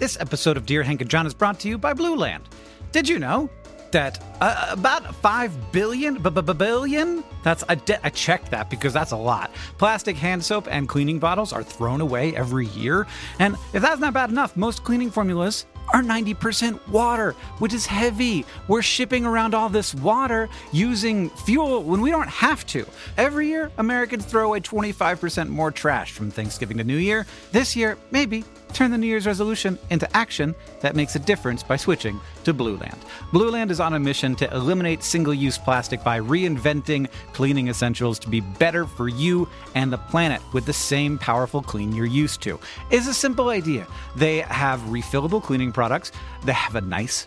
This episode of Dear Hank and John is brought to you by Blueland. Did you know that uh, about 5 billion, billion? That's I, de- I checked that because that's a lot. Plastic hand soap and cleaning bottles are thrown away every year. And if that's not bad enough, most cleaning formulas are 90% water, which is heavy. We're shipping around all this water using fuel when we don't have to. Every year, Americans throw away 25% more trash from Thanksgiving to New Year. This year, maybe turn the New Year's resolution into action that makes a difference by switching to Blueland. Blue Land is on a mission to eliminate single use plastic by reinventing cleaning essentials to be better for you and the planet with the same powerful clean you're used to. It's a simple idea. They have refillable cleaning products, they have a nice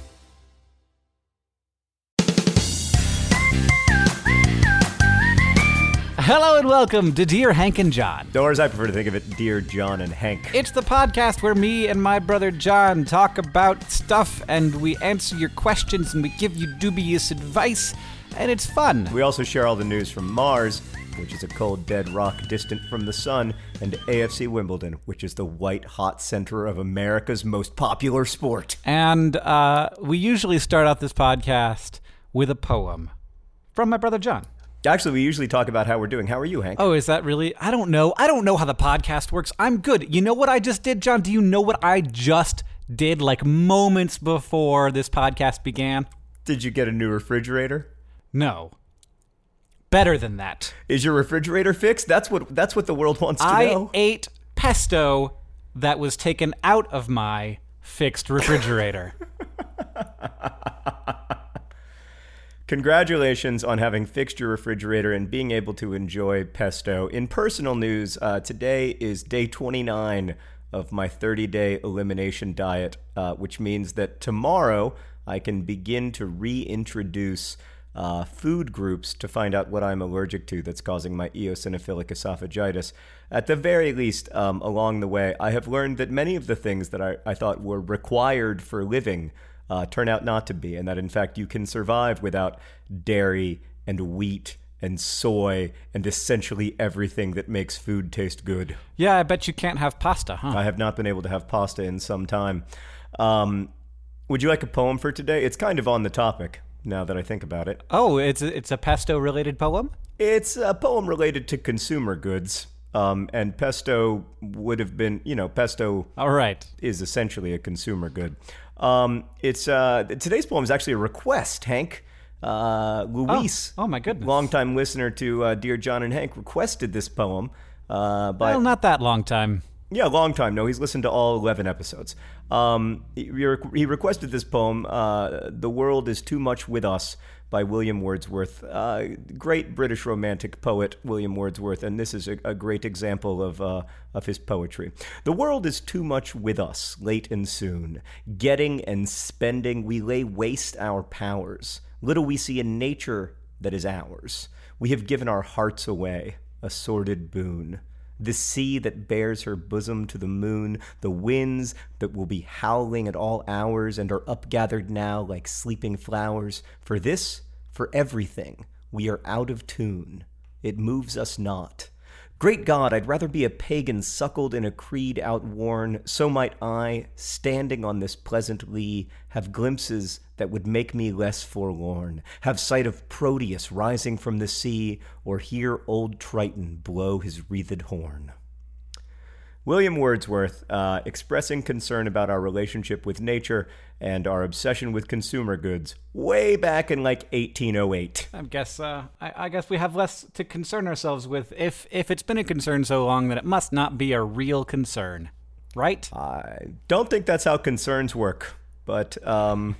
Hello and welcome to Dear Hank and John. Or as I prefer to think of it, Dear John and Hank. It's the podcast where me and my brother John talk about stuff and we answer your questions and we give you dubious advice, and it's fun. We also share all the news from Mars, which is a cold, dead rock distant from the sun, and AFC Wimbledon, which is the white hot center of America's most popular sport. And uh, we usually start out this podcast with a poem from my brother John. Actually, we usually talk about how we're doing. How are you, Hank? Oh, is that really? I don't know. I don't know how the podcast works. I'm good. You know what I just did, John? Do you know what I just did like moments before this podcast began? Did you get a new refrigerator? No. Better than that. Is your refrigerator fixed? That's what that's what the world wants to I know. ate pesto that was taken out of my fixed refrigerator. Congratulations on having fixed your refrigerator and being able to enjoy pesto. In personal news, uh, today is day 29 of my 30 day elimination diet, uh, which means that tomorrow I can begin to reintroduce uh, food groups to find out what I'm allergic to that's causing my eosinophilic esophagitis. At the very least, um, along the way, I have learned that many of the things that I, I thought were required for living uh, turn out not to be, and that in fact you can survive without dairy and wheat and soy and essentially everything that makes food taste good. yeah, I bet you can't have pasta, huh? I have not been able to have pasta in some time. Um, would you like a poem for today? It's kind of on the topic now that I think about it. oh, it's a, it's a pesto related poem? It's a poem related to consumer goods. Um, and pesto would have been, you know, pesto All right. is essentially a consumer good. Um, it's uh, today's poem is actually a request, Hank. Uh, Luis, oh my goodness. longtime listener to uh, Dear John and Hank, requested this poem. Uh, by Well, not that long time. yeah, long time. No, he's listened to all eleven episodes. Um, he, he requested this poem. Uh, the world is too much with us by William Wordsworth, uh, great British romantic poet William Wordsworth, and this is a, a great example of uh, of his poetry. The world is too much with us, late and soon. Getting and spending, we lay waste our powers. Little we see in nature that is ours. We have given our hearts away, a sordid boon the sea that bears her bosom to the moon, the winds that will be howling at all hours and are upgathered now like sleeping flowers. For this, for everything, we are out of tune. It moves us not. Great God, I'd rather be a pagan suckled in a creed outworn. So might I, standing on this pleasant lea, have glimpses that would make me less forlorn, have sight of Proteus rising from the sea, or hear old Triton blow his wreathed horn. William Wordsworth uh, expressing concern about our relationship with nature and our obsession with consumer goods way back in like 1808. I guess uh, I, I guess we have less to concern ourselves with if if it's been a concern so long that it must not be a real concern, right? I don't think that's how concerns work, but um,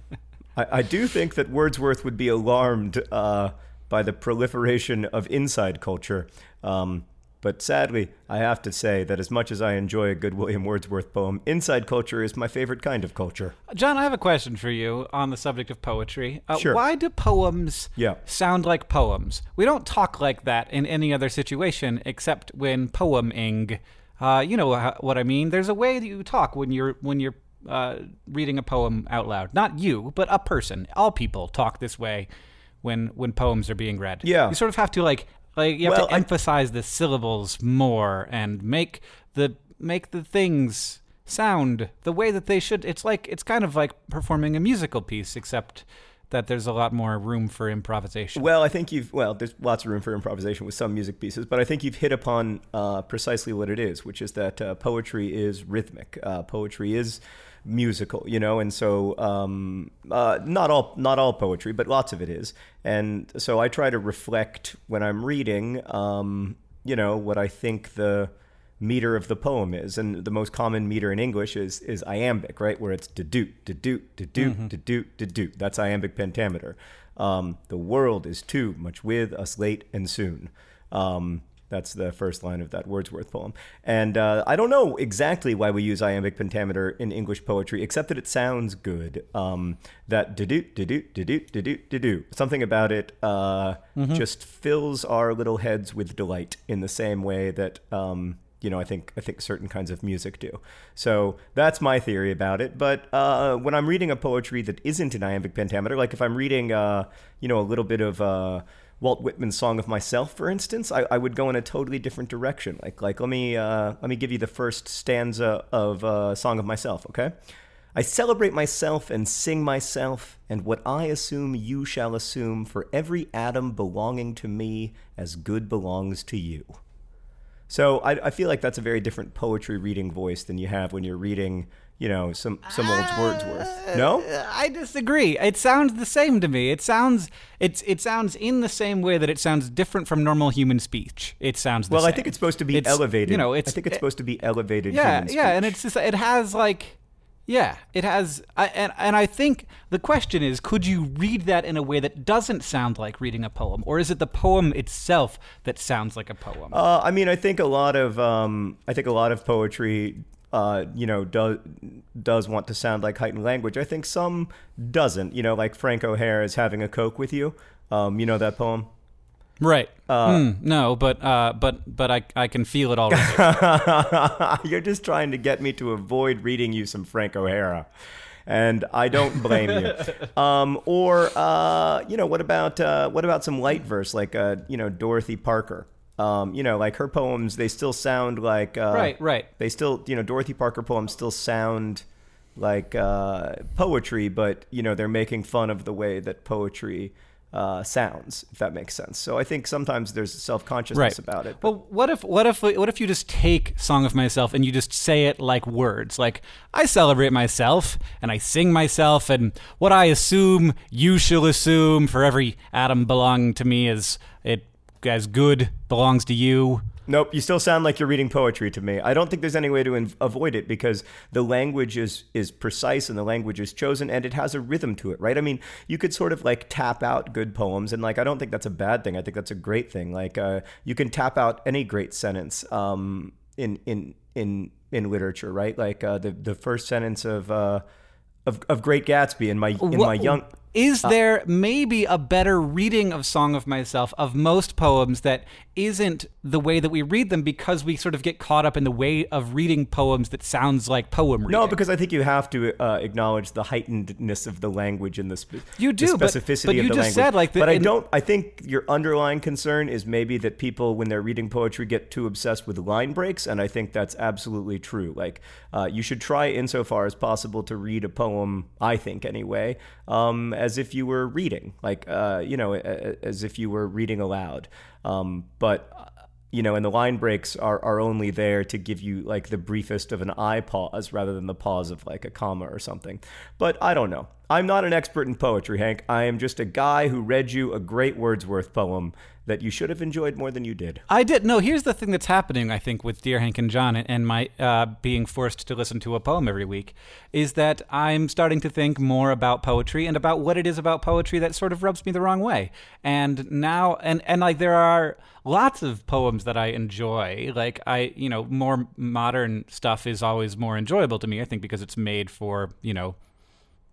I, I, do think that Wordsworth would be alarmed uh, by the proliferation of inside culture. Um, but sadly, I have to say that as much as I enjoy a good William Wordsworth poem, inside culture is my favorite kind of culture. John, I have a question for you on the subject of poetry. Uh, sure. Why do poems yeah. sound like poems? We don't talk like that in any other situation except when poeming. Uh, you know what I mean? There's a way that you talk when you're when you're uh, reading a poem out loud. Not you, but a person. All people talk this way when when poems are being read. Yeah. You sort of have to like like you have Well, to I- emphasize the syllables more and make the make the things sound the way that they should. It's like it's kind of like performing a musical piece, except that there's a lot more room for improvisation. Well, I think you've well, there's lots of room for improvisation with some music pieces, but I think you've hit upon uh, precisely what it is, which is that uh, poetry is rhythmic. Uh, poetry is musical, you know, and so um, uh, not all not all poetry, but lots of it is. And so I try to reflect when I'm reading, um, you know, what I think the meter of the poem is, and the most common meter in English is is iambic, right, where it's doot, de doot, de doot, de doot, de doot. That's iambic pentameter. Um, the world is too much with us late and soon. Um, that's the first line of that Wordsworth poem. And uh, I don't know exactly why we use iambic pentameter in English poetry, except that it sounds good. Um, that doot. Something about it uh, just fills our little heads with delight in the same way that. Um, you know, I think I think certain kinds of music do. So that's my theory about it. But uh, when I'm reading a poetry that isn't in iambic pentameter, like if I'm reading, uh, you know, a little bit of uh, Walt Whitman's "Song of Myself," for instance, I, I would go in a totally different direction. Like, like let me uh, let me give you the first stanza of uh, "Song of Myself." Okay. I celebrate myself and sing myself, and what I assume you shall assume, for every atom belonging to me as good belongs to you. So I, I feel like that's a very different poetry reading voice than you have when you're reading, you know, some some old Wordsworth. No, Uh, I disagree. It sounds the same to me. It sounds it's it sounds in the same way that it sounds different from normal human speech. It sounds the well, I think it's supposed to be It's- elevated. You know, it's I think it's supposed to be elevated. yeah, yeah, and it's just it has like yeah, it has I, and and I think the question is could you read that in a way that doesn't sound like reading a poem or is it the poem itself that sounds like a poem? Uh, I mean, I think a lot of um, I think a lot of poetry, uh, you know, does does want to sound like heightened language. I think some doesn't. You know, like Frank O'Hara is having a coke with you. Um, you know that poem. right. uh, Hmm, no, but uh but but I I can feel it already. You're just trying to get me to avoid reading you some Frank O'Hara. And I don't blame you. Um, or uh, you know, what about uh, what about some light verse like uh, you know Dorothy Parker? Um, you know, like her poems, they still sound like uh, Right, right. They still, you know, Dorothy Parker poems still sound like uh, poetry, but you know, they're making fun of the way that poetry uh, sounds, if that makes sense. So I think sometimes there's self consciousness right about it. Well, what if what if what if you just take "Song of Myself" and you just say it like words? Like I celebrate myself and I sing myself, and what I assume you shall assume for every atom belonging to me is as good belongs to you. Nope, you still sound like you're reading poetry to me. I don't think there's any way to in- avoid it because the language is is precise and the language is chosen and it has a rhythm to it, right? I mean, you could sort of like tap out good poems and like I don't think that's a bad thing. I think that's a great thing. Like uh, you can tap out any great sentence um, in in in in literature, right? Like uh, the the first sentence of uh, of of Great Gatsby in my in What- my young Is there maybe a better reading of Song of Myself of most poems that isn't the way that we read them because we sort of get caught up in the way of reading poems that sounds like poem reading? No, because I think you have to uh, acknowledge the heightenedness of the language and the, spe- You the do, but- specificity but of you the just language. said, like, the- but I don't. I think your underlying concern is maybe that people, when they're reading poetry, get too obsessed with line breaks, and I think that's absolutely true. Like, uh, you should try, insofar as possible, to read a poem. I think, anyway, um, as if you were reading, like, uh, you know, as if you were reading aloud. Um, but you know, and the line breaks are, are only there to give you like the briefest of an I pause rather than the pause of like a comma or something. But I don't know. I'm not an expert in poetry, Hank. I am just a guy who read you a great Wordsworth poem that you should have enjoyed more than you did. I did. No, here's the thing that's happening, I think, with Dear Hank and John and my uh, being forced to listen to a poem every week is that I'm starting to think more about poetry and about what it is about poetry that sort of rubs me the wrong way. And now, and, and like there are lots of poems that I enjoy. Like I, you know, more modern stuff is always more enjoyable to me, I think, because it's made for, you know,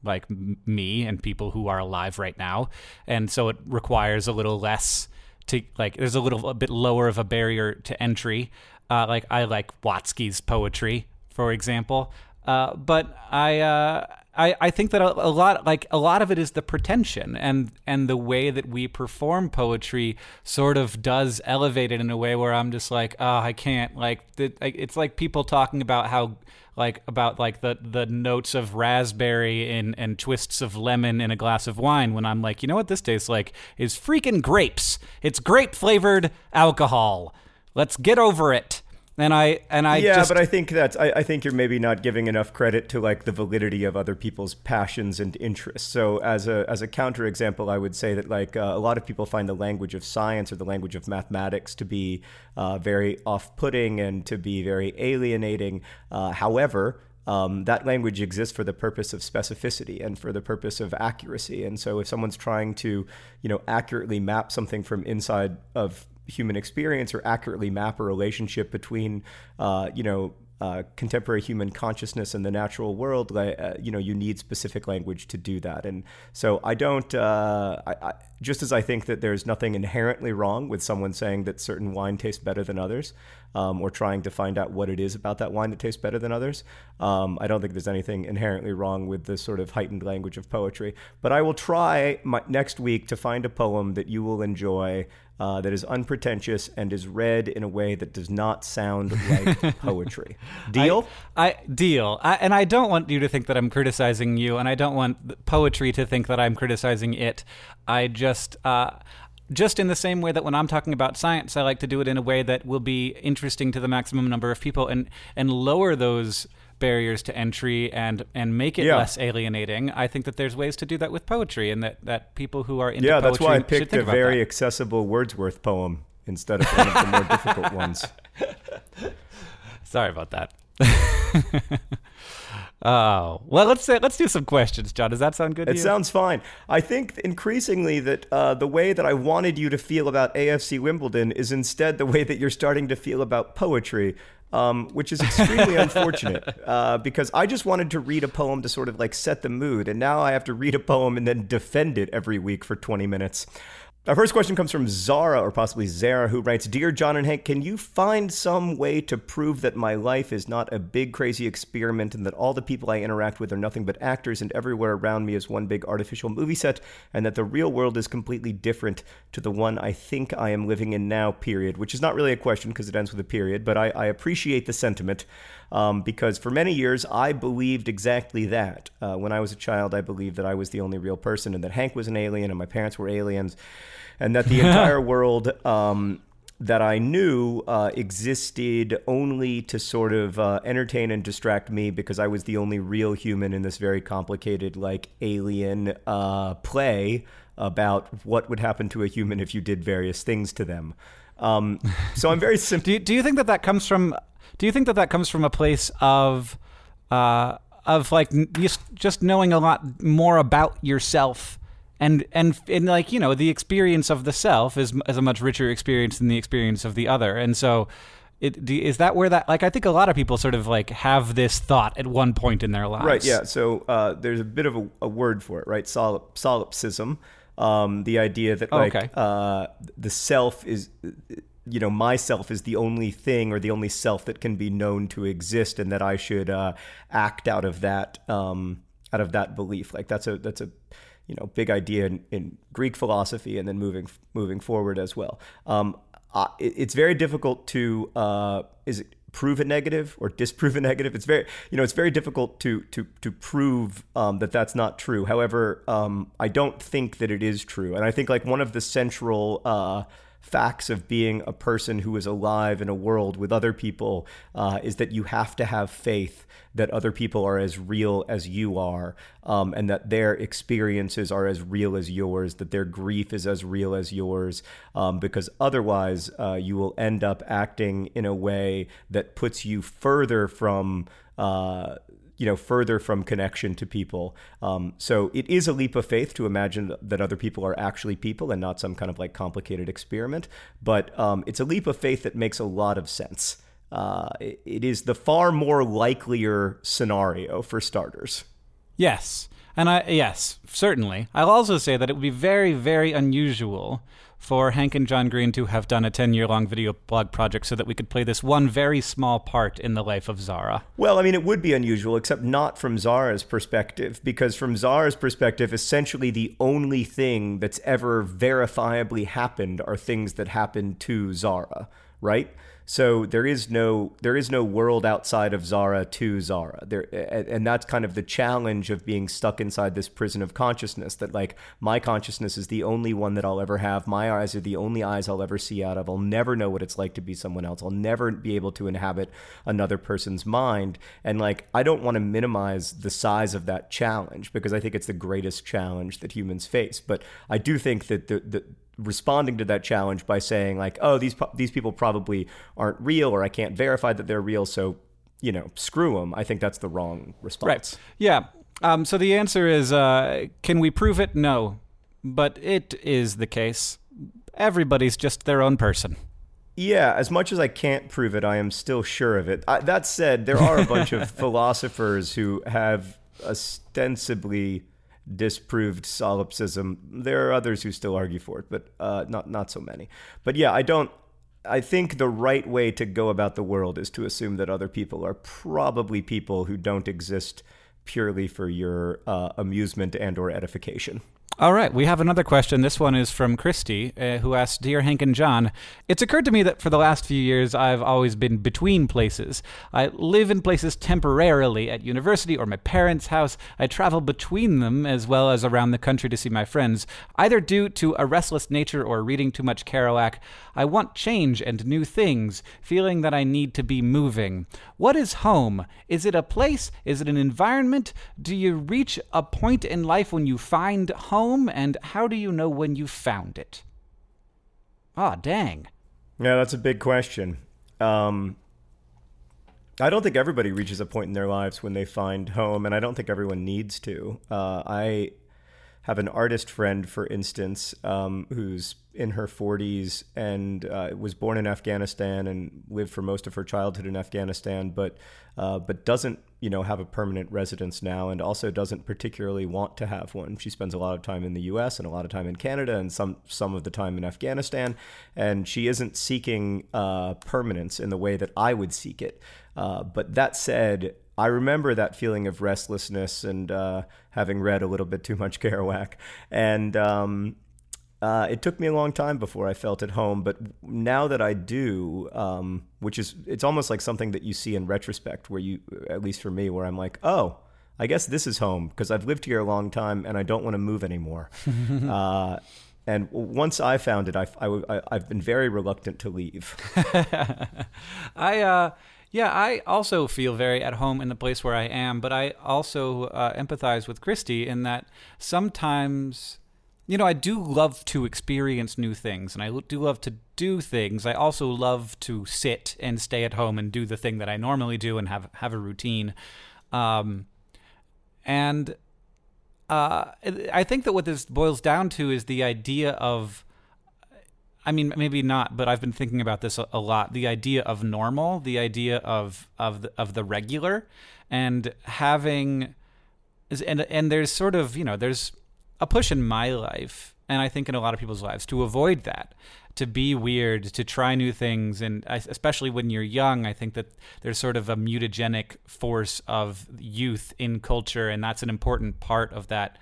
like me and people who are alive right now. And so it requires a little less to like there's a little a bit lower of a barrier to entry. Uh, like I like Watsky's poetry, for example. Uh, but I, uh, I I think that a, a, lot like a lot of it is the pretension and and the way that we perform poetry sort of does elevate it in a way where I'm just like oh I can't like it's like people talking about how like about like the the notes of raspberry and and twists of lemon in a glass of wine when I'm like, you know what this tastes like is freaking grapes. It's grape flavored alcohol. Let's get over it. And I and I yeah, just, but I think that's I, I think you're maybe not giving enough credit to like the validity of other people's passions and interests. So as a as a counterexample, I would say that like uh, a lot of people find the language of science or the language of mathematics to be uh, very off-putting and to be very alienating. Uh, however, um, that language exists for the purpose of specificity and for the purpose of accuracy. And so, if someone's trying to, you know, accurately map something from inside of human experience or accurately map a relationship between, uh, you know, uh, contemporary human consciousness and the natural world, uh, you know, you need specific language to do that. And so I don't, uh, I, I, just as I think that there's nothing inherently wrong with someone saying that certain wine tastes better than others, um, or trying to find out what it is about that wine that tastes better than others, um, I don't think there's anything inherently wrong with the sort of heightened language of poetry. But I will try my, next week to find a poem that you will enjoy uh, that is unpretentious and is read in a way that does not sound like poetry. Deal? I, I deal. I, and I don't want you to think that I'm criticizing you, and I don't want poetry to think that I'm criticizing it. I just. Uh, just in the same way that when I'm talking about science, I like to do it in a way that will be interesting to the maximum number of people and and lower those barriers to entry and and make it yeah. less alienating. I think that there's ways to do that with poetry, and that that people who are into yeah, poetry that's why I picked a very that. accessible Wordsworth poem instead of one of the more difficult ones. Sorry about that. Oh well, let's say, let's do some questions, John. Does that sound good? It sounds fine. I think increasingly that uh, the way that I wanted you to feel about AFC Wimbledon is instead the way that you're starting to feel about poetry, um, which is extremely unfortunate uh, because I just wanted to read a poem to sort of like set the mood, and now I have to read a poem and then defend it every week for 20 minutes. Our first question comes from Zara, or possibly Zara, who writes Dear John and Hank, can you find some way to prove that my life is not a big, crazy experiment and that all the people I interact with are nothing but actors and everywhere around me is one big artificial movie set and that the real world is completely different to the one I think I am living in now, period? Which is not really a question because it ends with a period, but I, I appreciate the sentiment um, because for many years I believed exactly that. Uh, when I was a child, I believed that I was the only real person and that Hank was an alien and my parents were aliens and that the entire world um, that I knew uh, existed only to sort of uh, entertain and distract me because I was the only real human in this very complicated, like alien uh, play about what would happen to a human if you did various things to them. Um, so I'm very simple. do, you, do you think that that comes from? Do you think that that comes from a place of, uh, of like just just knowing a lot more about yourself? and and and like you know the experience of the self is is a much richer experience than the experience of the other and so it, is that where that like I think a lot of people sort of like have this thought at one point in their lives. Right. Yeah. So uh, there's a bit of a, a, word for it, right? Solip, solipsism. Um, the idea that like oh, okay. uh, the self is, you know, myself is the only thing or the only self that can be known to exist, and that I should uh, act out of that um, out of that belief. Like that's a that's a you know big idea in, in Greek philosophy, and then moving moving forward as well. Um, it, it's very difficult to uh, is it prove a negative or disprove a negative. It's very you know it's very difficult to to to prove um, that that's not true. However, um, I don't think that it is true, and I think like one of the central uh, facts of being a person who is alive in a world with other people uh, is that you have to have faith that other people are as real as you are, um, and that their experiences are as real as yours, that their grief is as real as yours, um, because otherwise uh, you will end up acting in a way that puts you further from. Uh, you know further from connection to people. Um, so it is a leap of faith to imagine that other people are actually people and not some kind of like complicated experiment. But um, it's a leap of faith that makes a lot of sense. Uh, it, it is the far more likelier scenario for starters. Yes. And i yes certainly. I'll also say that it would be very very unusual for Hank and John Green to have done a 10 year long video blog project so that we could play this one very small part in the life of Zara. Well, I mean, it would be unusual, except not from Zara's perspective, because from Zara's perspective, essentially the only thing that's ever verifiably happened are things that happened to Zara, right? So there is no there is no world outside of Zara to Zara. There and that's kind of the challenge of being stuck inside this prison of consciousness that like my consciousness is the only one that I'll ever have. My eyes are the only eyes I'll ever see out of. I'll never know what it's like to be someone else. I'll never be able to inhabit another person's mind. And like I don't want to minimize the size of that challenge because I think it's the greatest challenge that humans face. But I do think that the the responding to that challenge by saying like, "Oh, these these people probably aren't real, or I can't verify that they're real, so you know, screw them." I think that's the wrong response. Right. Yeah. Um, so the answer is, uh, can we prove it? No, but it is the case. Everybody's just their own person. Yeah, as much as I can't prove it, I am still sure of it. I, that said, there are a bunch of philosophers who have ostensibly disproved solipsism. There are others who still argue for it, but uh, not not so many. But yeah, I don't. I think the right way to go about the world is to assume that other people are probably people who don't exist purely for your uh, amusement and or edification. All right, we have another question. This one is from Christy, uh, who asks Dear Hank and John, it's occurred to me that for the last few years I've always been between places. I live in places temporarily at university or my parents' house. I travel between them as well as around the country to see my friends. Either due to a restless nature or reading too much Kerouac, I want change and new things, feeling that I need to be moving. What is home? Is it a place? Is it an environment? Do you reach a point in life when you find home? Home, and how do you know when you found it? Ah, dang. Yeah, that's a big question. Um, I don't think everybody reaches a point in their lives when they find home, and I don't think everyone needs to. Uh, I have an artist friend, for instance, um, who's in her 40s and uh, was born in Afghanistan and lived for most of her childhood in Afghanistan, but uh, but doesn't you know have a permanent residence now, and also doesn't particularly want to have one. She spends a lot of time in the U.S. and a lot of time in Canada, and some some of the time in Afghanistan, and she isn't seeking uh, permanence in the way that I would seek it. Uh, but that said, I remember that feeling of restlessness and uh, having read a little bit too much Kerouac. And um, uh, it took me a long time before I felt at home. But now that I do, um, which is, it's almost like something that you see in retrospect, where you, at least for me, where I'm like, oh, I guess this is home because I've lived here a long time and I don't want to move anymore. uh, and once I found it, I, I, I've been very reluctant to leave. I, uh, yeah, I also feel very at home in the place where I am, but I also uh, empathize with Christy in that sometimes, you know, I do love to experience new things and I do love to do things. I also love to sit and stay at home and do the thing that I normally do and have have a routine. Um, and uh, I think that what this boils down to is the idea of I mean, maybe not, but I've been thinking about this a, a lot. The idea of normal, the idea of of the, of the regular, and having, and and there's sort of you know there's a push in my life, and I think in a lot of people's lives to avoid that, to be weird, to try new things, and especially when you're young, I think that there's sort of a mutagenic force of youth in culture, and that's an important part of that.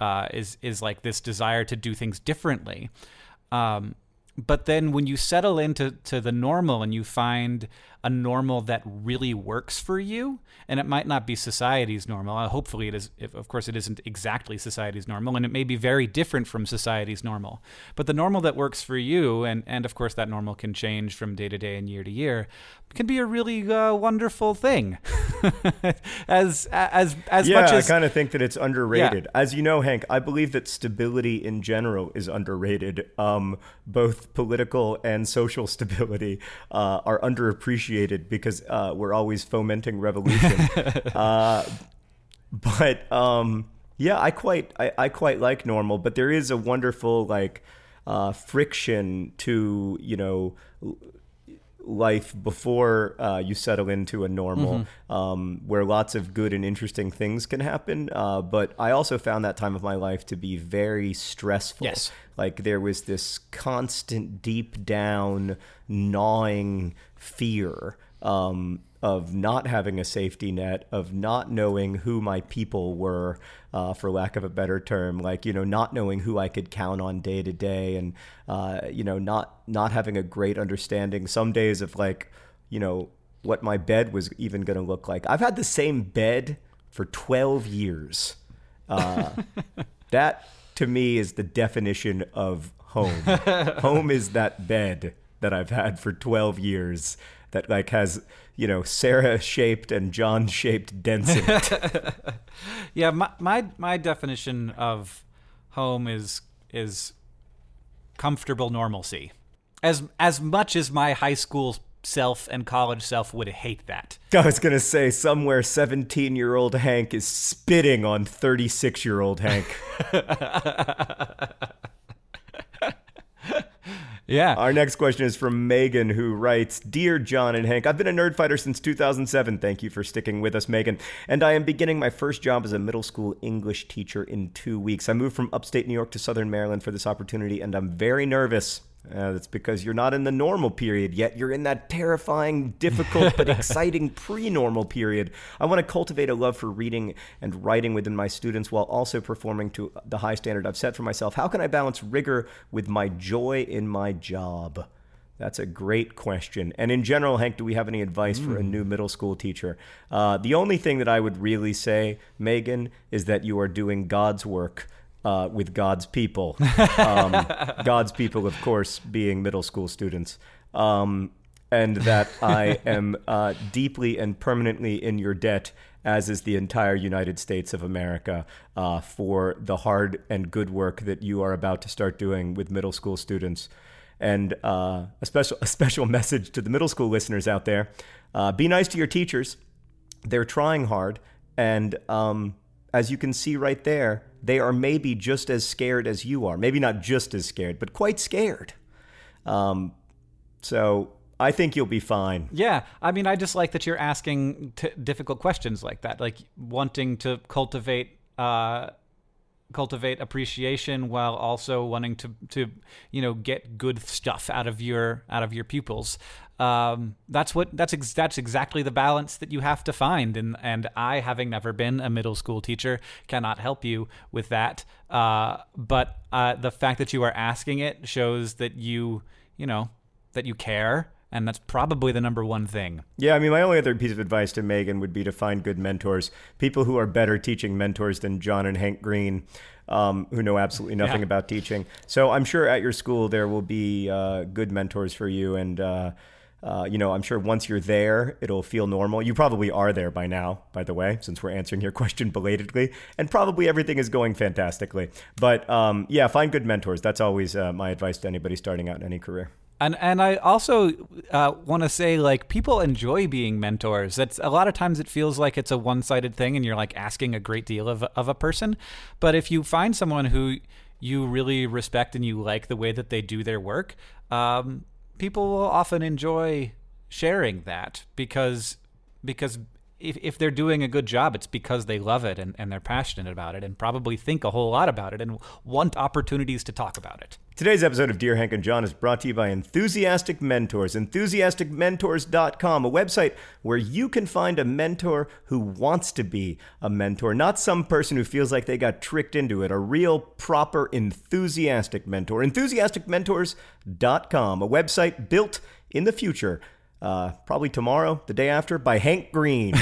Uh, is is like this desire to do things differently. Um, but then when you settle into to the normal and you find a normal that really works for you and it might not be society's normal uh, hopefully it is if, of course it isn't exactly society's normal and it may be very different from society's normal but the normal that works for you and and of course that normal can change from day to day and year to year can be a really uh, wonderful thing as as as yeah, much as I kind of think that it's underrated. As you know, Hank, I believe that stability in general is underrated. Um, both political and social stability uh, are underappreciated because uh, we're always fomenting revolution. uh, but um, yeah, I quite I, I quite like normal, but there is a wonderful like uh, friction to you know life before uh, you settle into a normal, Mm-hmm. um, where lots of good and interesting things can happen. Uh, but I also found that time of my life to be very stressful. Yes. Like there was this constant, deep down, gnawing fear. Um, of not having a safety net, of not knowing who my people were, uh, for lack of a better term, like you know, not knowing who I could count on day to day, and uh, you know, not not having a great understanding some days of like, you know, what my bed was even going to look like. I've had the same bed for twelve years. Uh, that to me is the definition of home. home is that bed that I've had for 12 years that like has, you know, Sarah shaped and John shaped dents in it. Yeah, my, my my definition of home is is comfortable normalcy. As as much as my high school self and college self would hate that. I was going to say somewhere 17 year old Hank is spitting on 36 year old Hank. Yeah. Our next question is from Megan, who writes Dear John and Hank, I've been a nerd fighter since 2007. Thank you for sticking with us, Megan. And I am beginning my first job as a middle school English teacher in two weeks. I moved from upstate New York to southern Maryland for this opportunity, and I'm very nervous. Uh, that's because you're not in the normal period yet. You're in that terrifying, difficult, but exciting pre normal period. I want to cultivate a love for reading and writing within my students while also performing to the high standard I've set for myself. How can I balance rigor with my joy in my job? That's a great question. And in general, Hank, do we have any advice for a new middle school teacher? Uh, the only thing that I would really say, Megan, is that you are doing God's work uh, with God's people. Um, God's people, of course, being middle school students. Um, and that I am uh, deeply and permanently in your debt, as is the entire United States of America, uh, for the hard and good work that you are about to start doing with middle school students. And uh, a special a special message to the middle school listeners out there: uh, be nice to your teachers. They're trying hard, and um, as you can see right there, they are maybe just as scared as you are. Maybe not just as scared, but quite scared. Um, so I think you'll be fine. Yeah, I mean, I just like that you're asking t- difficult questions like that, like wanting to cultivate, uh, cultivate appreciation while also wanting to, to, you know, get good stuff out of your out of your pupils. Um, that's what that's ex- that's exactly the balance that you have to find, and and I, having never been a middle school teacher, cannot help you with that. Uh, but uh, the fact that you are asking it shows that you, you know, that you care and that's probably the number one thing. Yeah, I mean, my only other piece of advice to Megan would be to find good mentors, people who are better teaching mentors than John and Hank Green, um, who know absolutely nothing Yeah. about teaching. So I'm sure at your school there will be uh, good mentors for you, and uh, uh, you know, I'm sure once you're there, it'll feel normal. You probably are there by now, by the way, since we're answering your question belatedly, and probably everything is going fantastically. But um, yeah, find good mentors. That's always uh, my advice to anybody starting out in any career. And and I also uh, want to say like people enjoy being mentors. That's a lot of times it feels like it's a one sided thing, and you're like asking a great deal of of a person. But if you find someone who you really respect and you like the way that they do their work, um, people will often enjoy sharing that because because if, if they're doing a good job, it's because they love it and, and they're passionate about it and probably think a whole lot about it and want opportunities to talk about it. Today's episode of Dear Hank and John is brought to you by Enthusiastic Mentors. Enthusiasticmentors.com, a website where you can find a mentor who wants to be a mentor, not some person who feels like they got tricked into it. A real, proper, enthusiastic mentor. Enthusiasticmentors.com, a website built in the future uh, probably tomorrow, the day after, by Hank Green.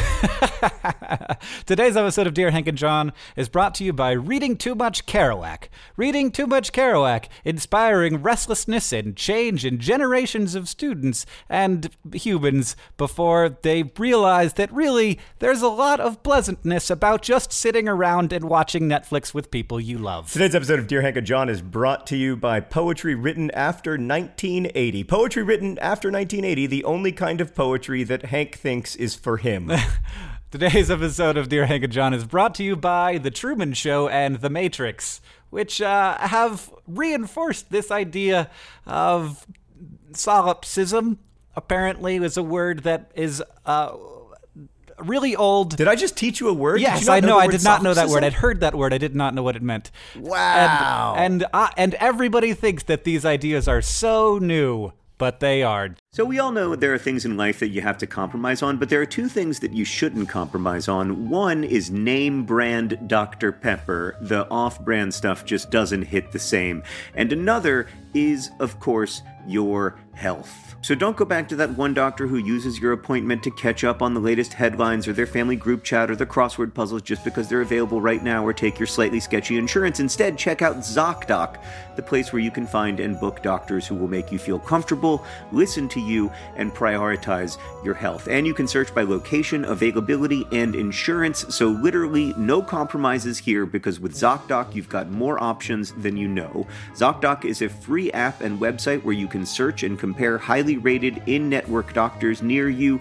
Today's episode of Dear Hank and John is brought to you by Reading Too Much Kerouac. Reading Too Much Kerouac, inspiring restlessness and change in generations of students and humans before they realize that really there's a lot of pleasantness about just sitting around and watching Netflix with people you love. Today's episode of Dear Hank and John is brought to you by poetry written after 1980. Poetry written after 1980, the only kind of poetry that Hank thinks is for him. Today's episode of Dear Hank and John is brought to you by The Truman Show and The Matrix, which uh, have reinforced this idea of solipsism. Apparently, is a word that is uh, really old. Did I just teach you a word? Yes, I know. I did not know that word. I'd heard that word. I did not know what it meant. Wow. And and, uh, and everybody thinks that these ideas are so new, but they are. So, we all know there are things in life that you have to compromise on, but there are two things that you shouldn't compromise on. One is name brand Dr. Pepper. The off brand stuff just doesn't hit the same. And another is, of course, your health. So don't go back to that one doctor who uses your appointment to catch up on the latest headlines or their family group chat or the crossword puzzles just because they're available right now or take your slightly sketchy insurance. Instead, check out ZocDoc, the place where you can find and book doctors who will make you feel comfortable, listen to you, and prioritize your health. And you can search by location, availability, and insurance. So literally no compromises here because with ZocDoc, you've got more options than you know. ZocDoc is a free app and website where you can search and compare highly rated in network doctors near you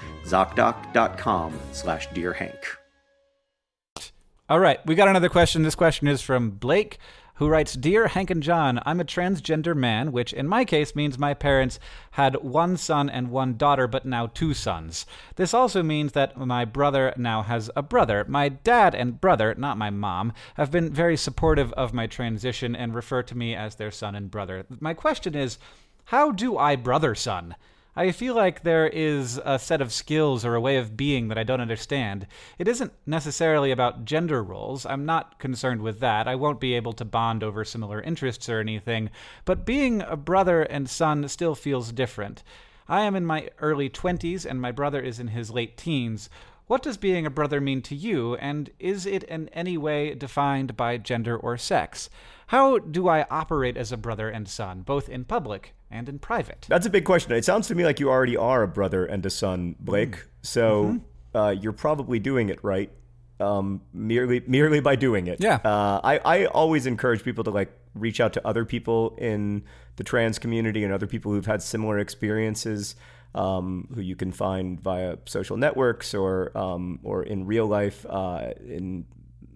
ZocDoc.com slash Dear Hank. All right, we got another question. This question is from Blake, who writes Dear Hank and John, I'm a transgender man, which in my case means my parents had one son and one daughter, but now two sons. This also means that my brother now has a brother. My dad and brother, not my mom, have been very supportive of my transition and refer to me as their son and brother. My question is, how do I brother son? I feel like there is a set of skills or a way of being that I don't understand. It isn't necessarily about gender roles. I'm not concerned with that. I won't be able to bond over similar interests or anything. But being a brother and son still feels different. I am in my early 20s and my brother is in his late teens. What does being a brother mean to you, and is it in any way defined by gender or sex? How do I operate as a brother and son, both in public and in private? That's a big question. It sounds to me like you already are a brother and a son, Blake. Mm-hmm. So uh, you're probably doing it right, um, merely merely by doing it. Yeah. Uh, I I always encourage people to like reach out to other people in the trans community and other people who've had similar experiences. Um, who you can find via social networks or um, or in real life uh, in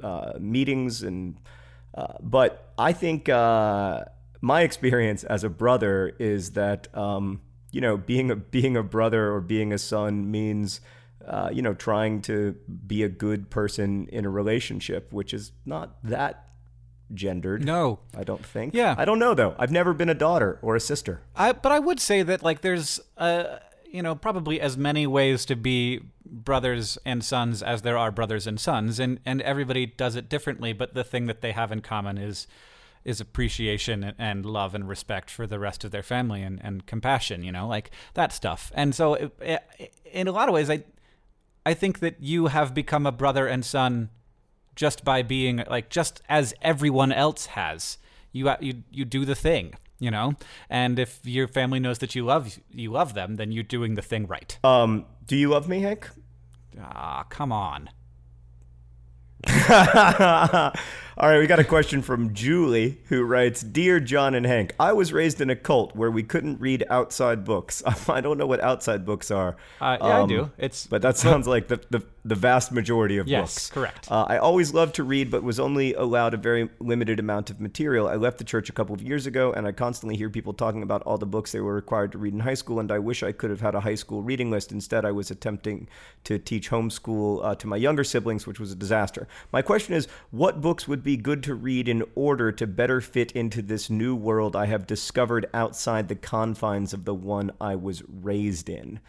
uh, meetings and uh, but I think uh, my experience as a brother is that um, you know being a being a brother or being a son means uh, you know trying to be a good person in a relationship, which is not that gendered. No. I don't think. Yeah. I don't know though. I've never been a daughter or a sister. I but I would say that like there's uh you know probably as many ways to be brothers and sons as there are brothers and sons and and everybody does it differently but the thing that they have in common is is appreciation and- love and respect for the rest of their family and, and compassion you know like that stuff and so it, it, in a lot of ways I I think that you have become a brother and son just by being like just as everyone else has. You you you do the thing, you know. And if your family knows that you love you love them, then you're doing the thing right. Um, do you love me, Hank? Ah, come on. All right, we got a question from Julie who writes Dear John and Hank, I was raised in a cult where we couldn't read outside books. I don't know what outside books are. Uh, yeah, I do. It's But that sounds like the, the, the vast majority of Yes, books. correct. Uh, I always loved to read, but was only allowed a very limited amount of material. I left the church a couple of years ago, and I constantly hear people talking about all the books they were required to read in high school, and I wish I could have had a high school reading list. Instead, I was attempting to teach homeschool uh, to my younger siblings, which was a disaster. My question is what books would be good to read in order to better fit into this new world I have discovered outside the confines of the one I was raised in?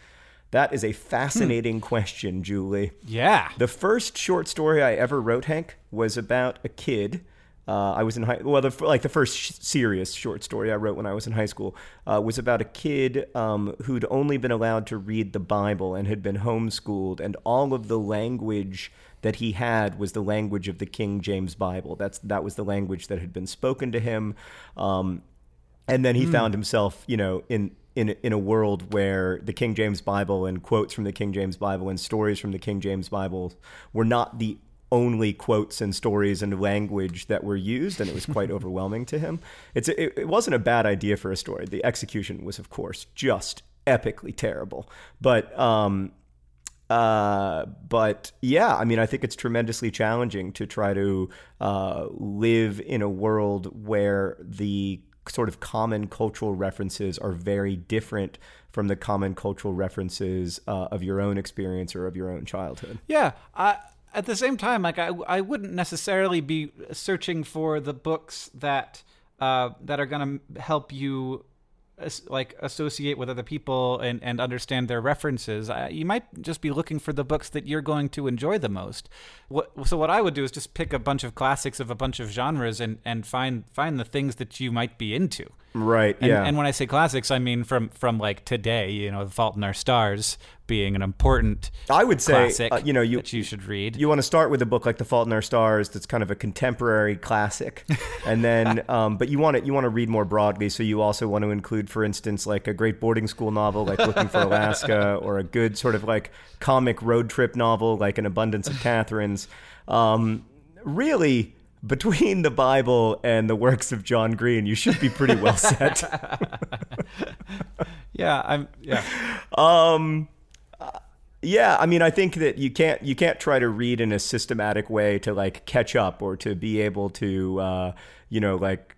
That is a fascinating hmm. question, Julie. yeah. The first short story I ever wrote, Hank, was about a kid. Uh, I was in high. Well, the, like the first sh- serious short story I wrote when I was in high school uh, was about a kid um, who'd only been allowed to read the Bible and had been homeschooled, and all of the language that he had was the language of the King James Bible. That's that was the language that had been spoken to him. Um, and then he found himself, you know, in in in a world where the King James Bible and quotes from the King James Bible and stories from the King James Bible were not the only quotes and stories and language that were used, and it was quite overwhelming to him. It's it, it wasn't a bad idea for a story. The execution was, of course, just epically terrible, but um, uh, but yeah, I mean, I think it's tremendously challenging to try to uh, live in a world where the sort of common cultural references are very different from the common cultural references uh, of your own experience or of your own childhood. Yeah. I, at the same time, like I, I wouldn't necessarily be searching for the books that uh, that are going to help you like associate with other people and, and understand their references. You might just be looking for the books that you're going to enjoy the most. What, so what I would do is just pick a bunch of classics of a bunch of genres and, and find find the things that you might be into. Right. And, yeah. and when I say classics, I mean from from like today. You know, The Fault in Our Stars being an important I would say, classic uh, you know, you you should read. you want to start with a book like The Fault in Our Stars that's kind of a contemporary classic, and then um, but you want to you want to read more broadly. So you also want to include, for instance, like a great boarding school novel like Looking for Alaska, or a good sort of like comic road trip novel like An Abundance of Catherines. Um, really. Between the Bible and the works of John Green, you should be pretty well set. yeah, I'm. Yeah, Um, uh, yeah, I mean, I think that you can't you can't try to read in a systematic way to like catch up or to be able to uh, you know like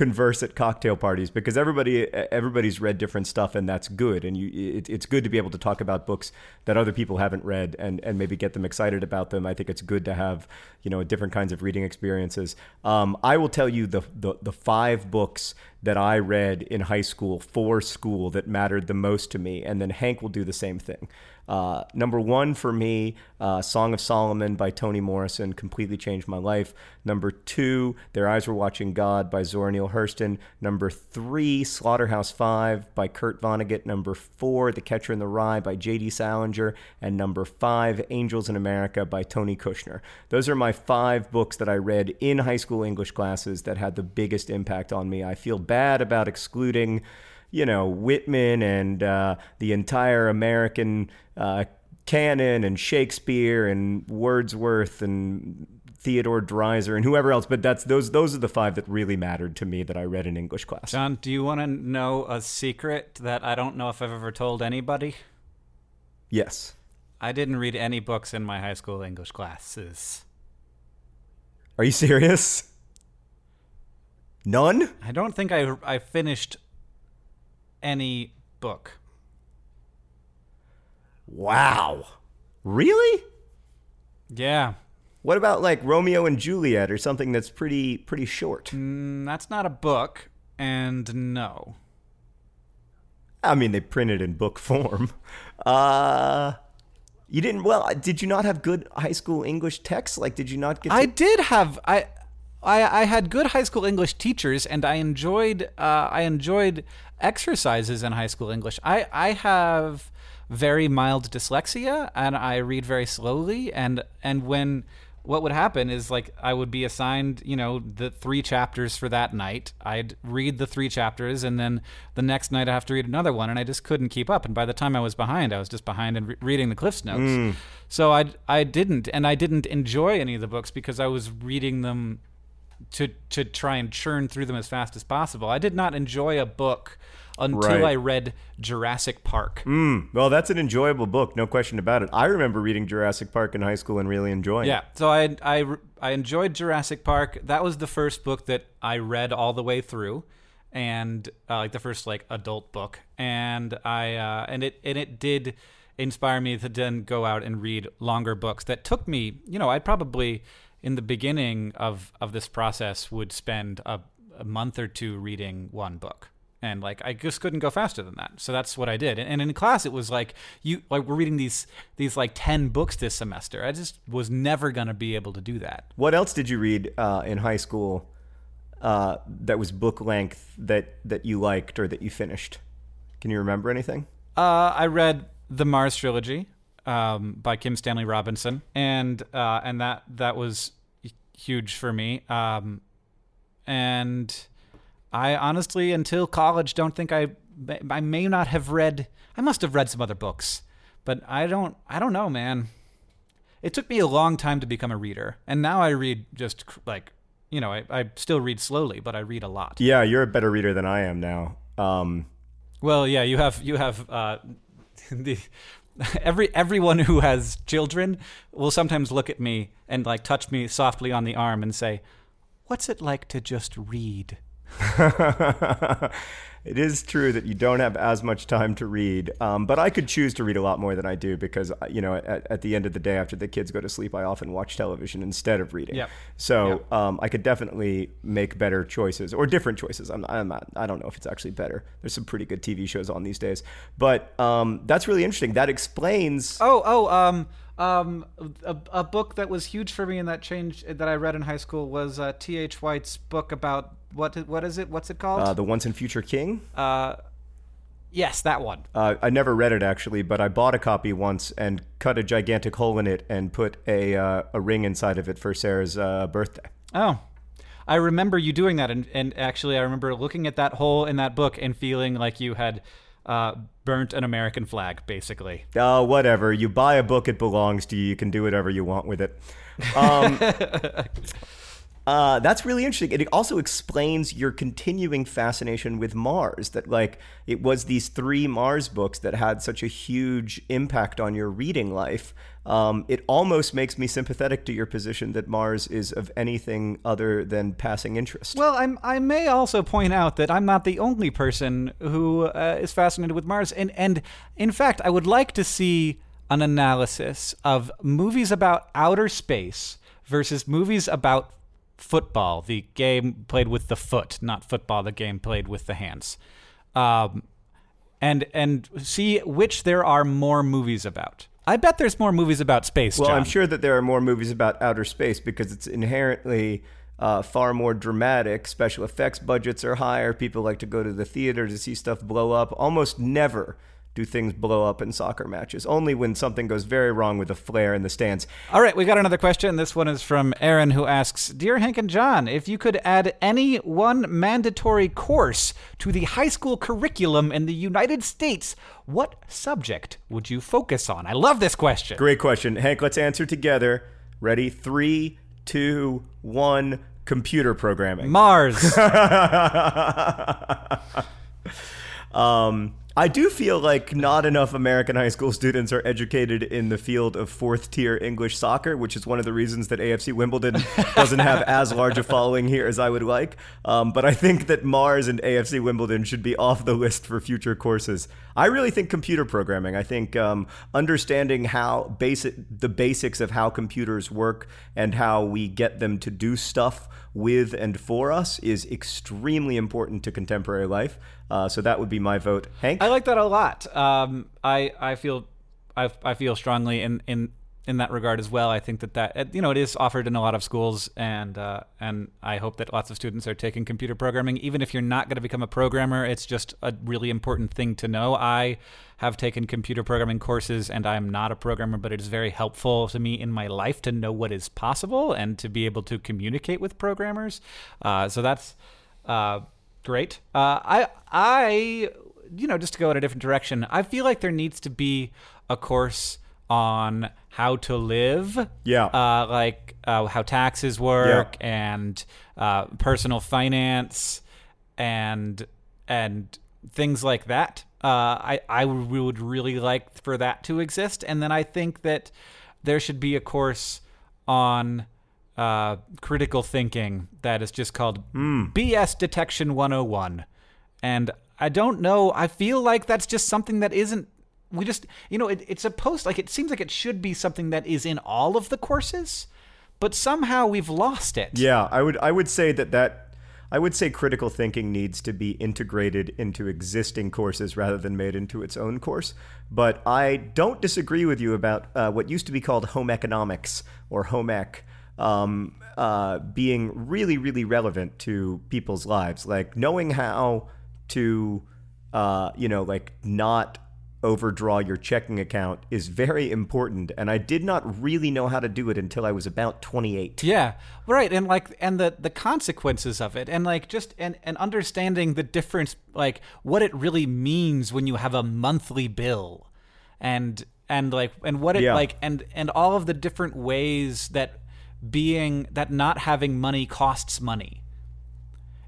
converse at cocktail parties because everybody everybody's read different stuff and that's good. And you it, it's good to be able to talk about books that other people haven't read and and maybe get them excited about them. I think it's good to have you know different kinds of reading experiences. Um, i will tell you the, the the five books that i read in high school for school that mattered the most to me. And then hank will do the same thing uh, number one for me, uh, Song of Solomon by Toni Morrison completely changed my life. Number two, Their Eyes Were Watching God by Zora Neale Hurston. Number three, Slaughterhouse Five by Kurt Vonnegut. Number four, The Catcher in the Rye by J.D. Salinger. And number five, Angels in America by Tony Kushner. Those are my five books that I read in high school English classes that had the biggest impact on me. I feel bad about excluding you know, Whitman and uh, the entire American uh, canon and Shakespeare and Wordsworth and Theodore Dreiser and whoever else, but that's those those are the five that really mattered to me that I read in English class. John, do you want to know a secret that I don't know if I've ever told anybody? Yes. I didn't read any books in my high school English classes. Are you serious? None? I don't think I I finished any book. Wow. Really? Yeah, What about like Romeo and Juliet or something that's pretty pretty short? mm, that's not a book, and no. I mean, they printed in book form. Uh, you didn't. Well, did you not have good high school English texts? Like, did you not get? To, I did have I. I, I had good high school English teachers, and I enjoyed uh, I enjoyed exercises in high school English. I, I have very mild dyslexia, and I read very slowly. and And when what would happen is like I would be assigned, you know, the three chapters for that night. I'd read the three chapters, and then the next night I have to read another one, and I just couldn't keep up. And by the time I was behind, I was just behind in re- reading the Cliffs Notes. So I I didn't, and I didn't enjoy any of the books because I was reading them to to try and churn through them as fast as possible. I did not enjoy a book until Right. I read Jurassic Park. Well, that's an enjoyable book, no question about it. I remember reading Jurassic Park in high school and really enjoying Yeah, it. so I, I I enjoyed Jurassic Park. That was the first book that I read all the way through, and uh, like the first like adult book, and I uh, and it and it did inspire me to then go out and read longer books that took me. You know, I'd probably in the beginning of of this process would spend a, a month or two reading one book and like I just couldn't go faster than that. So that's what I did. And, and in class, it was like you like we're reading these these like ten books this semester. I just was never gonna be able to do that. What else did you read uh, in high school uh, that was book length that, that you liked or that you finished? Can you remember anything? Uh, I read the Mars trilogy um, by Kim Stanley Robinson, and uh, and that that was huge for me. Um, and I honestly, until college, don't think I I may not have read. I must have read some other books, but I don't. I don't know, man. It took me a long time to become a reader, and now I read just like you know I, I still read slowly, but I read a lot. Yeah, you're a better reader than I am now. Um, Well, yeah, you have you have uh, the every everyone who has children will sometimes look at me and like touch me softly on the arm and say, "What's it like to just read?" it is true that you don't have as much time to read, um, but I could choose to read a lot more than I do because, uh, you know, at, at the end of the day, after the kids go to sleep, I often watch television instead of reading. Yep. So um, I could definitely make better choices or different choices. I'm, I'm not, I don't know if it's actually better. There's some pretty good TV shows on these days, but um, that's really interesting. That explains. Oh, oh, um, um, a, a book that was huge for me and that changed that I read in high school was uh, T. H. White's book about what what is it? What's it called? Uh, the Once and Future King. Uh, yes, that one. Uh, I never read it actually, but I bought a copy once and cut a gigantic hole in it and put a uh, a ring inside of it for Sarah's uh, birthday. Oh, I remember you doing that, and, and actually, I remember looking at that hole in that book and feeling like you had uh, burnt an American flag, basically. Uh, whatever. You buy a book, it belongs to you. You can do whatever you want with it. Um, uh, that's really interesting. It also explains your continuing fascination with Mars. That, like, it was these three Mars books that had such a huge impact on your reading life. Um, it almost makes me sympathetic to your position that Mars is of anything other than passing interest. Well, I'm, I may also point out that I'm not the only person who uh, is fascinated with Mars, and and in fact, I would like to see an analysis of movies about outer space versus movies about football, the game played with the foot, not football, the game played with the hands, um, and and see which there are more movies about. I bet there's more movies about space. Well, John. I'm sure that there are more movies about outer space because it's inherently uh, far more dramatic. Special effects budgets are higher. People like to go to the theater to see stuff blow up. Almost never do things blow up in soccer matches. Only when something goes very wrong with a flare in the stands. All right, we got another question. This one is from Aaron, who asks Dear Hank and John, if you could add any one mandatory course to the high school curriculum in the United States, what subject would you focus on? I love this question. Great question. Hank, let's answer together. Ready? Three, two, one. Computer programming. Mars. Um, I do feel like not enough American high school students are educated in the field of fourth tier English soccer, which is one of the reasons that AFC Wimbledon doesn't have as large a following here as I would like. Um, but I think that Mars and AFC Wimbledon should be off the list for future courses. I really think computer programming. I think um, understanding how basic the basics of how computers work and how we get them to do stuff with and for us is extremely important to contemporary life. Uh, so that would be my vote. Hank? I like that a lot. Um, I I feel I, I feel strongly in in in that regard as well. I think that that you know it is offered in a lot of schools, and uh, and I hope that lots of students are taking computer programming. Even if you're not going to become a programmer, it's just a really important thing to know. I have taken computer programming courses, and I am not a programmer, but it is very helpful to me in my life to know what is possible and to be able to communicate with programmers. Uh, so that's uh, great. Uh, I I you know just to go in a different direction. I feel like there needs to be a course on how to live. Yeah. Uh, like uh, how taxes work and uh, personal finance and and things like that. Uh, I I would really like for that to exist, and then I think that there should be a course on uh, critical thinking that is just called BS Detection 101. And I don't know. I feel like that's just something that isn't. We just, you know, it, it's supposed like it seems like it should be something that is in all of the courses, but somehow we've lost it. Yeah, I would I would say that that I would say critical thinking needs to be integrated into existing courses rather than made into its own course. But I don't disagree with you about uh, what used to be called home economics or home ec um, uh, being really, really relevant to people's lives. Like knowing how to, uh, you know, like not overdraw your checking account is very important. And I did not really know how to do it until I was about 28. Yeah, right, and like, and the the consequences of it, and like, just and and understanding the difference, like what it really means when you have a monthly bill, and and like, and what it Yeah. like, and and all of the different ways that being that not having money costs money,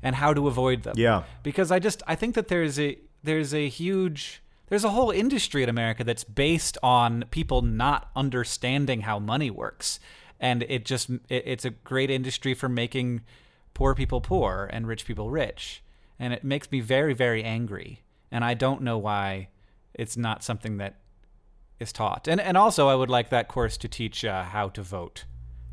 and how to avoid them. Yeah. because I just I think that there's a there's a huge there's a whole industry in America that's based on people not understanding how money works, and it just it, it's a great industry for making poor people poor and rich people rich, and it makes me very very angry, and I don't know why it's not something that is taught, and and also I would like that course to teach uh, how to vote,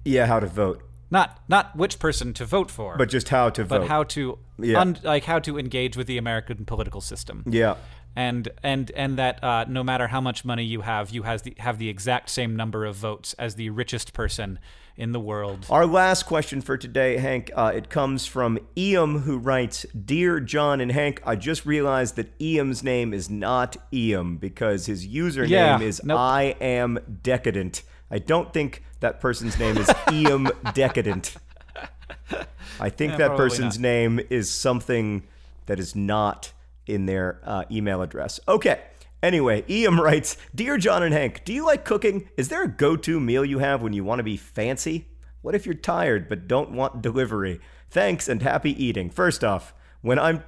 Yeah, how to vote, not not which person to vote for, but just how to vote. but how to Yeah. un- like how to engage with the American political system. yeah. And and and that uh, no matter how much money you have, you has the have the exact same number of votes as the richest person in the world. Our last question for today, Hank, uh, it comes from Eam, who writes Dear John and Hank, I just realized that Eam's name is not Eam because his username Yeah, is nope. I am decadent. I don't think that person's name is Eam Decadent. I think Yeah, that person's not. name is something that is not in their uh, email address. Okay. Anyway, Eam writes Dear John and Hank, do you like cooking? Is there a go to meal you have when you want to be fancy? What if you're tired but don't want delivery? Thanks and happy eating. First off, when I'm.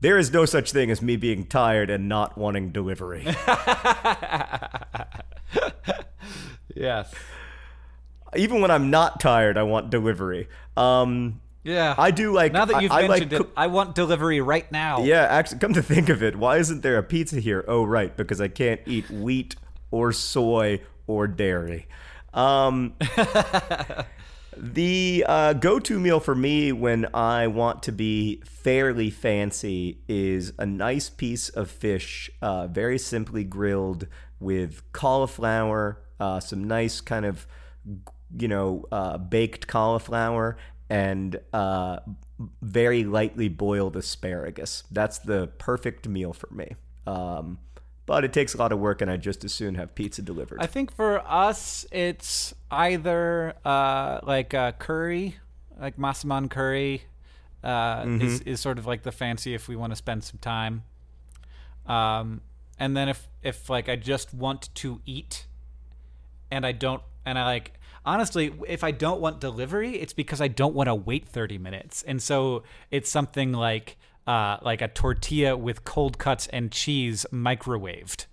There is no such thing as me being tired and not wanting delivery. Yes. Even when I'm not tired, I want delivery. Um, Yeah. I do like. now that you've I, I like mentioned it, I want delivery right now. Yeah, actually, come to think of it, why isn't there a pizza here? Oh, right, because I can't eat wheat or soy or dairy. Um, the uh, go-to meal for me when I want to be fairly fancy is a nice piece of fish, uh, very simply grilled with cauliflower, uh, some nice kind of, you know, uh, baked cauliflower, and uh, very lightly boiled asparagus. That's the perfect meal for me. Um, but it takes a lot of work, and I just as soon have pizza delivered. I think for us, it's either uh, like uh, curry, like massaman curry, uh, Mm-hmm. is is sort of like the fancy if we want to spend some time. Um, and then if if like I just want to eat, and I don't, and I like honestly, if I don't want delivery, it's because I don't want to wait thirty minutes, and so it's something like. Uh, like a tortilla with cold cuts and cheese microwaved.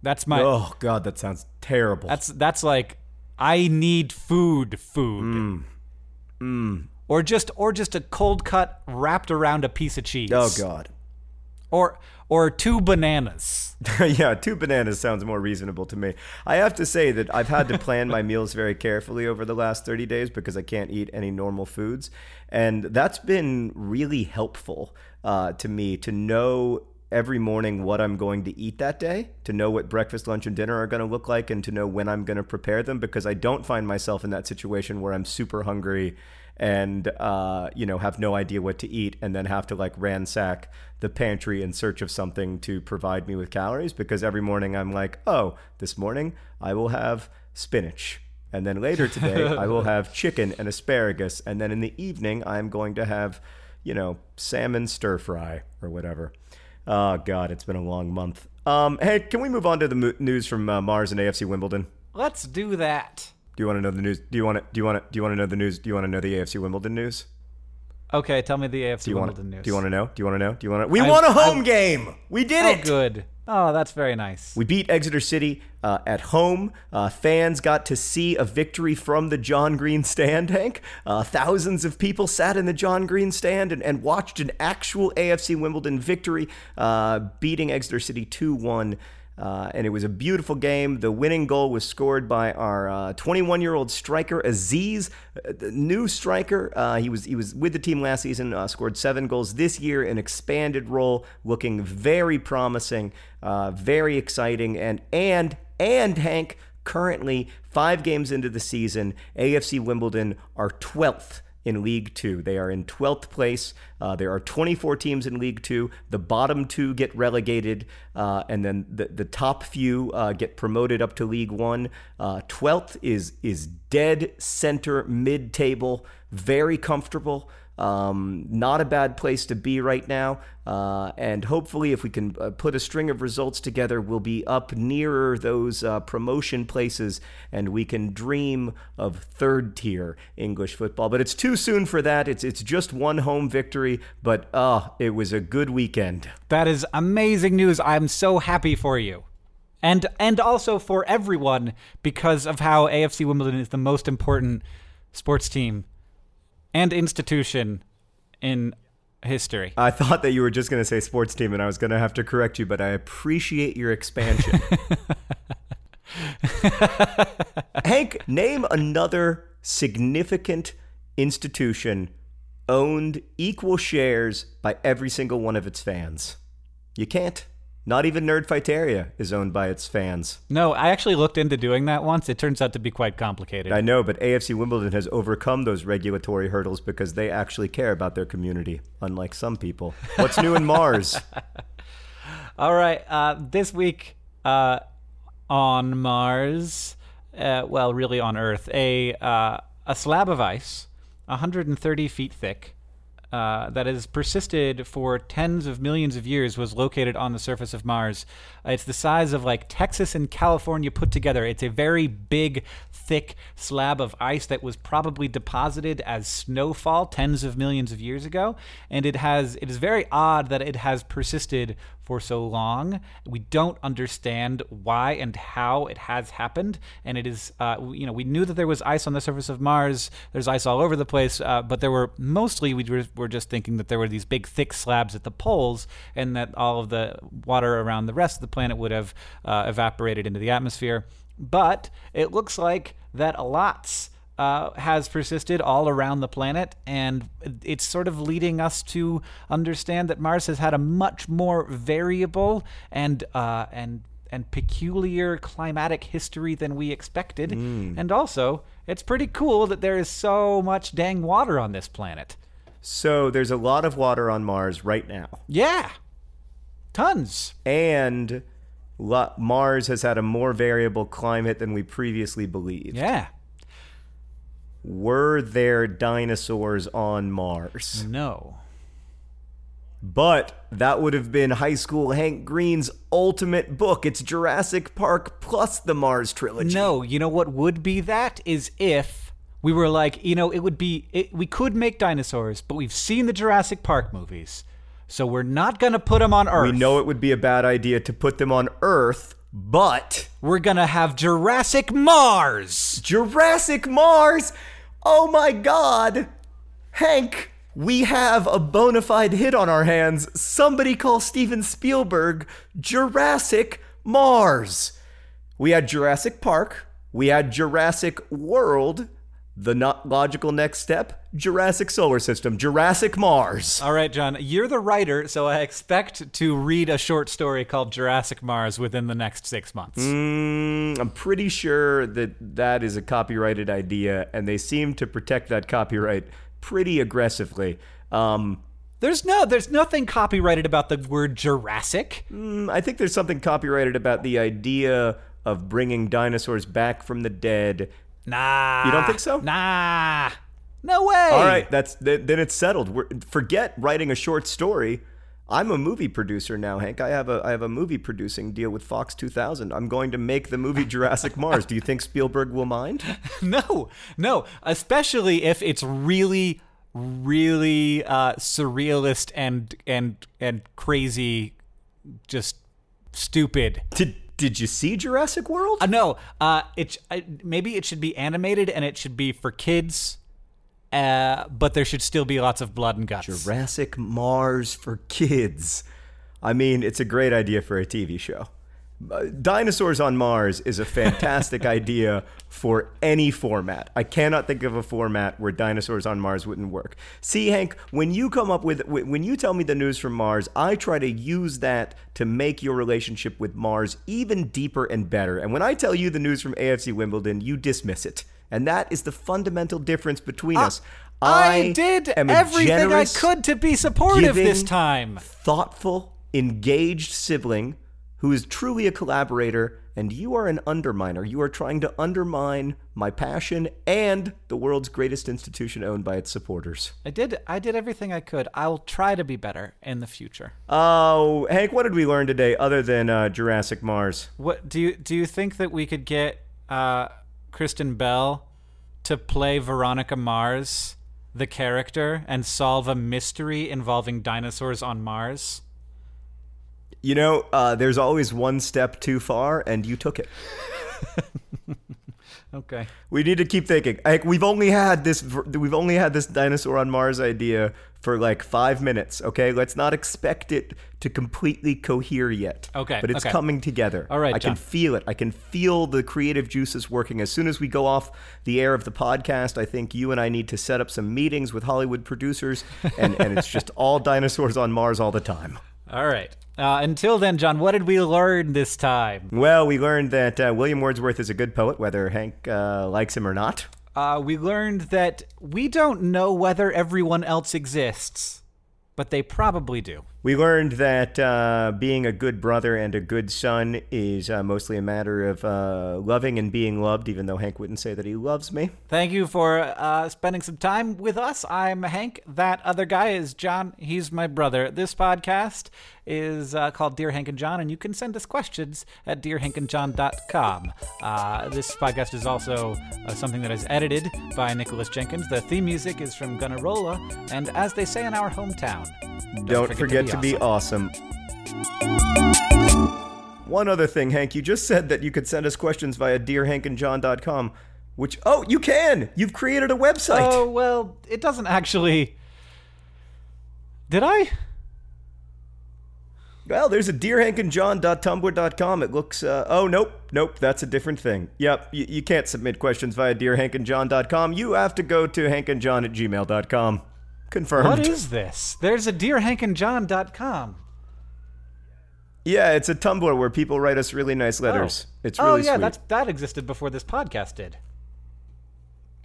That's my oh God, that sounds terrible. that's that's like I need food, food. Or just or just a cold cut wrapped around a piece of cheese. oh God. Or or two bananas. yeah, two bananas sounds more reasonable to me. I have to say that I've had to plan my meals very carefully over the last 30 days because I can't eat any normal foods. And that's been really helpful uh, to me to know every morning what I'm going to eat that day, to know what breakfast, lunch, and dinner are going to look like, and to know when I'm going to prepare them because I don't find myself in that situation where I'm super hungry and uh, you know have no idea what to eat and then have to like ransack the pantry in search of something to provide me with calories because every morning I'm like, oh, this morning I will have spinach. And then later today, I will have chicken and asparagus. And then in the evening, I'm going to have, you know, salmon stir fry or whatever. Oh, God, it's been a long month. Um, hey, can we move on to the mo- news from uh, Mars and AFC Wimbledon? Let's do that. Do you want to know the news? Do you want to? Do you want to? Do you want to know the news? Do you want to know the AFC Wimbledon news? Okay, tell me the AFC Do you want Wimbledon to? news. Do you want to know? Do you want to know? Do you want to? We I- won a home I- game. We did Oh, it. good. Oh, that's very nice. We beat Exeter City uh, at home. Uh, fans got to see a victory from the John Green stand, Hank. Uh, thousands of people sat in the John Green stand and, and watched an actual AFC Wimbledon victory, uh, beating Exeter City 2 1. Uh, and it was a beautiful game. The winning goal was scored by our 21 year old striker Azeez, uh, the new striker. Uh, he was he was with the team last season. Uh, scored seven goals this year, an expanded role, looking very promising, uh, very exciting, and and and Hank. Currently, five games into the season, AFC Wimbledon are 12th in League Two. They are in 12th place. Uh, there are 24 teams in League Two. The bottom two get relegated, uh, and then the, the top few uh, get promoted up to League One. Uh, 12th is is dead center mid table, very comfortable. Um, not a bad place to be right now. Uh, and hopefully, if we can uh, put a string of results together, we'll be up nearer those uh, promotion places and we can dream of third tier English football. But it's too soon for that. It's, it's just one home victory, but uh, it was a good weekend. That is amazing news. I'm so happy for you. And and also for everyone because of how AFC Wimbledon is the most important sports team and institution in history. I thought that you were just going to say sports team, and I was going to have to correct you, but I appreciate your expansion. Hank, name another significant institution owned equal shares by every single one of its fans. You can't. Not even Nerdfighteria is owned by its fans. No, I actually looked into doing that once. It turns out to be quite complicated. I know, but AFC Wimbledon has overcome those regulatory hurdles because they actually care about their community, unlike some people. What's new in Mars? All right, uh, this week uh, on Mars, uh, well, really on Earth, a uh, a slab of ice, 130 feet thick, uh, that has persisted for tens of millions of years was located on the surface of Mars. Uh, it's the size of like Texas and California put together. It's a very big, thick slab of ice that was probably deposited as snowfall tens of millions of years ago, and it has. It is very odd that it has persisted for so long. We don't understand why and how it has happened, and it is. Uh, you know, we knew that there was ice on the surface of Mars. There's ice all over the place, uh, but there were mostly we were, just thinking that there were these big thick slabs at the poles, and that all of the water around the rest of the planet would have uh, evaporated into the atmosphere. But it looks like that a lots uh, has persisted all around the planet, and it's sort of leading us to understand that Mars has had a much more variable and uh, and and peculiar climatic history than we expected. And also, it's pretty cool that there is so much dang water on this planet. So there's a lot of water on Mars right now. Yeah, tons. And Mars has had a more variable climate than we previously believed. Yeah. Were there dinosaurs on Mars? No. But that would have been high school Hank Green's ultimate book. It's Jurassic Park plus the Mars trilogy. No, you know what would be that is if we were like, you know, it would be it, we could make dinosaurs, but we've seen the Jurassic Park movies, so we're not gonna put them on Earth. We know it would be a bad idea to put them on Earth, but we're gonna have Jurassic Mars. Jurassic Mars! Oh my god! Hank, we have a bona fide hit on our hands. Somebody call Steven Spielberg Jurassic Mars. We had Jurassic Park, we had Jurassic World. The not logical next step Jurassic Solar System, Jurassic Mars. All right, John, you're the writer, so I expect to read a short story called Jurassic Mars within the next six months. Mm, I'm pretty sure that that is a copyrighted idea, and they seem to protect that copyright pretty aggressively. Um, There's no, there's nothing copyrighted about the word Jurassic. mm, I think there's something copyrighted about the idea of bringing dinosaurs back from the dead. Nah. You don't think so? Nah. No way. All right, that's then it's settled. We're, forget writing a short story. I'm a movie producer now, Hank. I have a I have a movie producing deal with Fox 2000. I'm going to make the movie Jurassic Mars. Do you think Spielberg will mind? No, no. Especially if it's really, really uh, surrealist and and and crazy, just stupid. Did you see Jurassic World? Uh, no, uh, it maybe it should be animated and it should be for kids, uh, but there should still be lots of blood and guts. Jurassic Mars for kids. I mean, it's a great idea for a TV show. Dinosaurs on Mars is a fantastic idea for any format. I cannot think of a format where dinosaurs on Mars wouldn't work. See, Hank, when you come up with, when you tell me the news from Mars, I try to use that to make your relationship with Mars even deeper and better. And when I tell you the news from AFC Wimbledon, you dismiss it. And that is the fundamental difference between us. I, did am a everything I could to be supportive this time. thoughtful, engaged sibling who is truly a collaborator, and you are an underminer. You are trying to undermine my passion and the world's greatest institution owned by its supporters. I did I did everything I could. I will try to be better in the future. Oh, Hank, what did we learn today other than uh, Jurassic Mars? What do you do you think that we could get uh, Kristen Bell to play Veronica Mars, the character, and solve a mystery involving dinosaurs on Mars? You know, uh, there's always one step too far, and you took it. Okay. We need to keep thinking. Like we've only had this we've only had this dinosaur on Mars idea for like 5 minutes, okay? Let's not expect it to completely cohere yet. Okay, But it's okay. coming together. All right, I John. can feel it. I can feel the creative juices working. As soon as we go off the air of the podcast, I think you and I need to set up some meetings with Hollywood producers and and it's just all dinosaurs on Mars all the time. All right. Uh, until then, John, what did we learn this time? Well, we learned that uh, William Wordsworth is a good poet whether Hank uh, likes him or not. Uh, we learned that we don't know whether everyone else exists, but they probably do. We learned that uh, being a good brother and a good son is uh, mostly a matter of uh, loving and being loved, even though Hank wouldn't say that he loves me. Thank you for uh, spending some time with us. I'm Hank. That other guy is John. He's my brother. This podcast is uh, called Dear Hank and John, and you can send us questions at dearhankandjohn.com. Uh, this podcast is also uh, something that is edited by Nicholas Jenkins. The theme music is from Gunnarolla, and as they say in our hometown, Don't, forget, to, be, awesome. One other thing, Hank, you just said that you could send us questions via dearhankandjohn.com, which, oh, you can! You've created a website! Oh, well, it doesn't actually. Did I? Well, there's a dearhankandjohn.tumblr.com. It looks, uh, oh, nope, nope, that's a different thing. Yep, you, you can't submit questions via dearhankandjohn.com. You have to go to hankandjohn at gmail.com. Confirmed. What is this? There's a dearhankandjohn.com. Yeah, it's a Tumblr where people write us really nice letters. It's oh really yeah, sweet. that's that existed before this podcast did.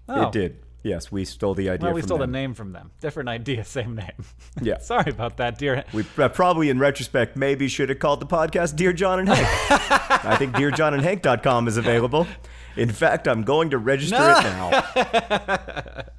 Oh. It did. Yes, we stole the idea Well, we stole them. the name from them. Different idea, same name. Yeah. Sorry about that, dear. We uh, probably, in retrospect, maybe should have called the podcast Dear John and Hank. I think DearJohnandHank.com is available. In fact, I'm going to register No. it now.